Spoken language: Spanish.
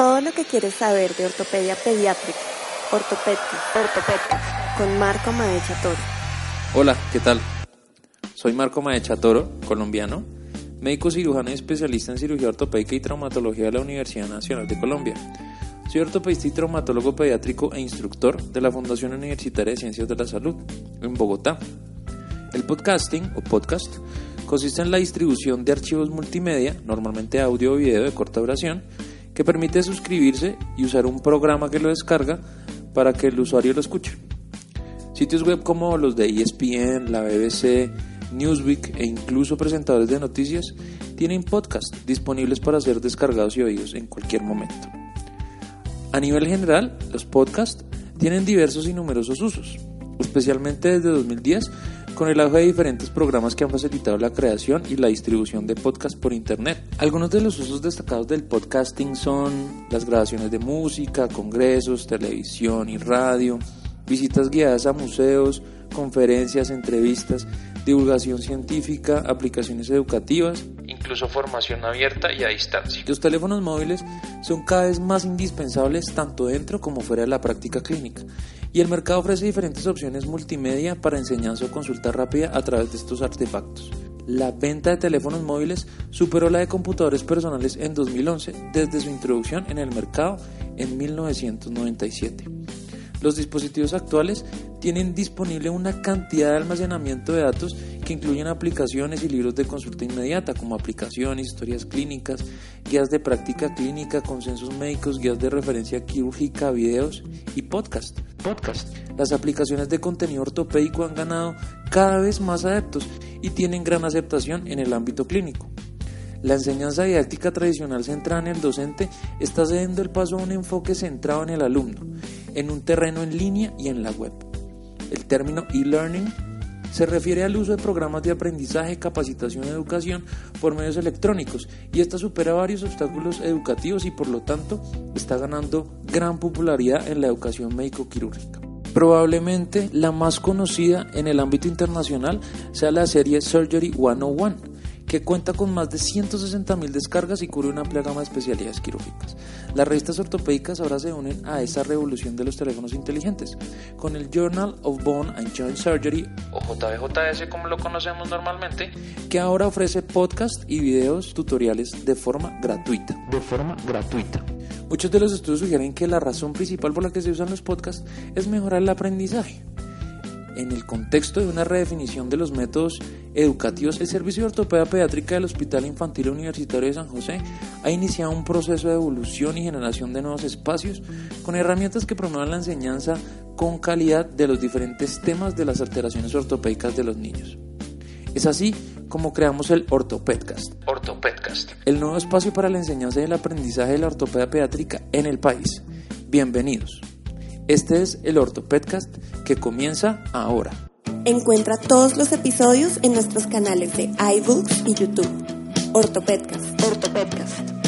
Todo lo que quieres saber de ortopedia pediátrica, ortopedia, ortopedia, con Marco Maecha Toro. Hola, ¿qué tal? Soy Marco Maecha Toro, colombiano, médico cirujano y especialista en cirugía ortopédica y traumatología de la Universidad Nacional de Colombia. Soy ortopedista y traumatólogo pediátrico e instructor de la Fundación Universitaria de Ciencias de la Salud en Bogotá. El podcasting o podcast consiste en la distribución de archivos multimedia, normalmente audio o video de corta duración, que permite suscribirse y usar un programa que lo descarga para que el usuario lo escuche. Sitios web como los de ESPN, la BBC, Newsweek e incluso presentadores de noticias tienen podcasts disponibles para ser descargados y oídos en cualquier momento. A nivel general, los podcasts tienen diversos y numerosos usos, especialmente desde 2010 con el auge de diferentes programas que han facilitado la creación y la distribución de podcasts por Internet. Algunos de los usos destacados del podcasting son las grabaciones de música, congresos, televisión y radio, visitas guiadas a museos, conferencias, entrevistas, divulgación científica, aplicaciones educativas, incluso formación abierta y a distancia. Los teléfonos móviles son cada vez más indispensables tanto dentro como fuera de la práctica clínica y el mercado ofrece diferentes opciones multimedia para enseñanza o consulta rápida a través de estos artefactos. La venta de teléfonos móviles superó la de computadores personales en 2011 desde su introducción en el mercado en 1997. Los dispositivos actuales tienen disponible una cantidad de almacenamiento de datos que incluyen aplicaciones y libros de consulta inmediata como aplicaciones, historias clínicas, guías de práctica clínica, consensos médicos, guías de referencia quirúrgica, videos y podcast. podcast. Las aplicaciones de contenido ortopédico han ganado cada vez más adeptos y tienen gran aceptación en el ámbito clínico. La enseñanza didáctica tradicional centrada en el docente está cediendo el paso a un enfoque centrado en el alumno, en un terreno en línea y en la web. El término e-learning se refiere al uso de programas de aprendizaje, capacitación y educación por medios electrónicos y esta supera varios obstáculos educativos y por lo tanto está ganando gran popularidad en la educación médico-quirúrgica. Probablemente la más conocida en el ámbito internacional sea la serie Surgery 101, que cuenta con más de 160.000 descargas y cubre una amplia gama de especialidades quirúrgicas. Las revistas ortopédicas ahora se unen a esa revolución de los teléfonos inteligentes, con el Journal of Bone and Joint Surgery, o JBJS como lo conocemos normalmente, que ahora ofrece podcast y videos tutoriales de forma gratuita. De forma gratuita. Muchos de los estudios sugieren que la razón principal por la que se usan los podcasts es mejorar el aprendizaje en el contexto de una redefinición de los métodos educativos, el Servicio de Ortopedia Pediátrica del Hospital Infantil Universitario de San José ha iniciado un proceso de evolución y generación de nuevos espacios con herramientas que promuevan la enseñanza con calidad de los diferentes temas de las alteraciones ortopédicas de los niños. Es así como creamos el Ortopedcast. Ortopedcast. El nuevo espacio para la enseñanza y el aprendizaje de la ortopedia pediátrica en el país. Bienvenidos. Este es el Ortopedcast que comienza ahora. Encuentra todos los episodios en nuestros canales de iBooks y YouTube. Ortopedcast. Ortopedcast.